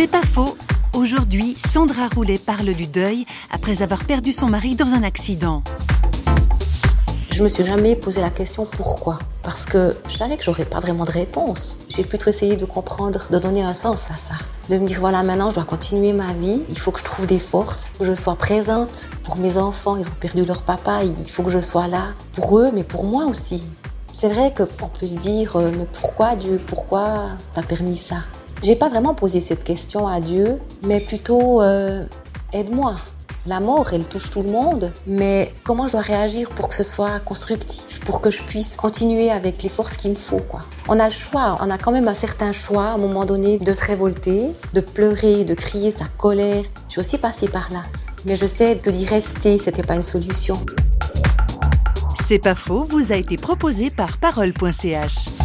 C'est pas faux. Aujourd'hui, Sandra Roulet parle du deuil après avoir perdu son mari dans un accident. Je me suis jamais posé la question pourquoi. Parce que je savais que j'aurais pas vraiment de réponse. J'ai plutôt essayé de comprendre, de donner un sens à ça. De me dire voilà, maintenant je dois continuer ma vie. Il faut que je trouve des forces, que je sois présente pour mes enfants. Ils ont perdu leur papa. Il faut que je sois là pour eux, mais pour moi aussi. C'est vrai qu'on peut se dire euh, mais pourquoi Dieu Pourquoi t'as permis ça? J'ai pas vraiment posé cette question à Dieu, mais plutôt euh, aide-moi. La mort, elle touche tout le monde, mais comment je dois réagir pour que ce soit constructif, pour que je puisse continuer avec les forces qu'il me faut. On a le choix, on a quand même un certain choix à un moment donné de se révolter, de pleurer, de crier sa colère. Je suis aussi passée par là, mais je sais que d'y rester, c'était pas une solution. C'est pas faux, vous a été proposé par parole.ch.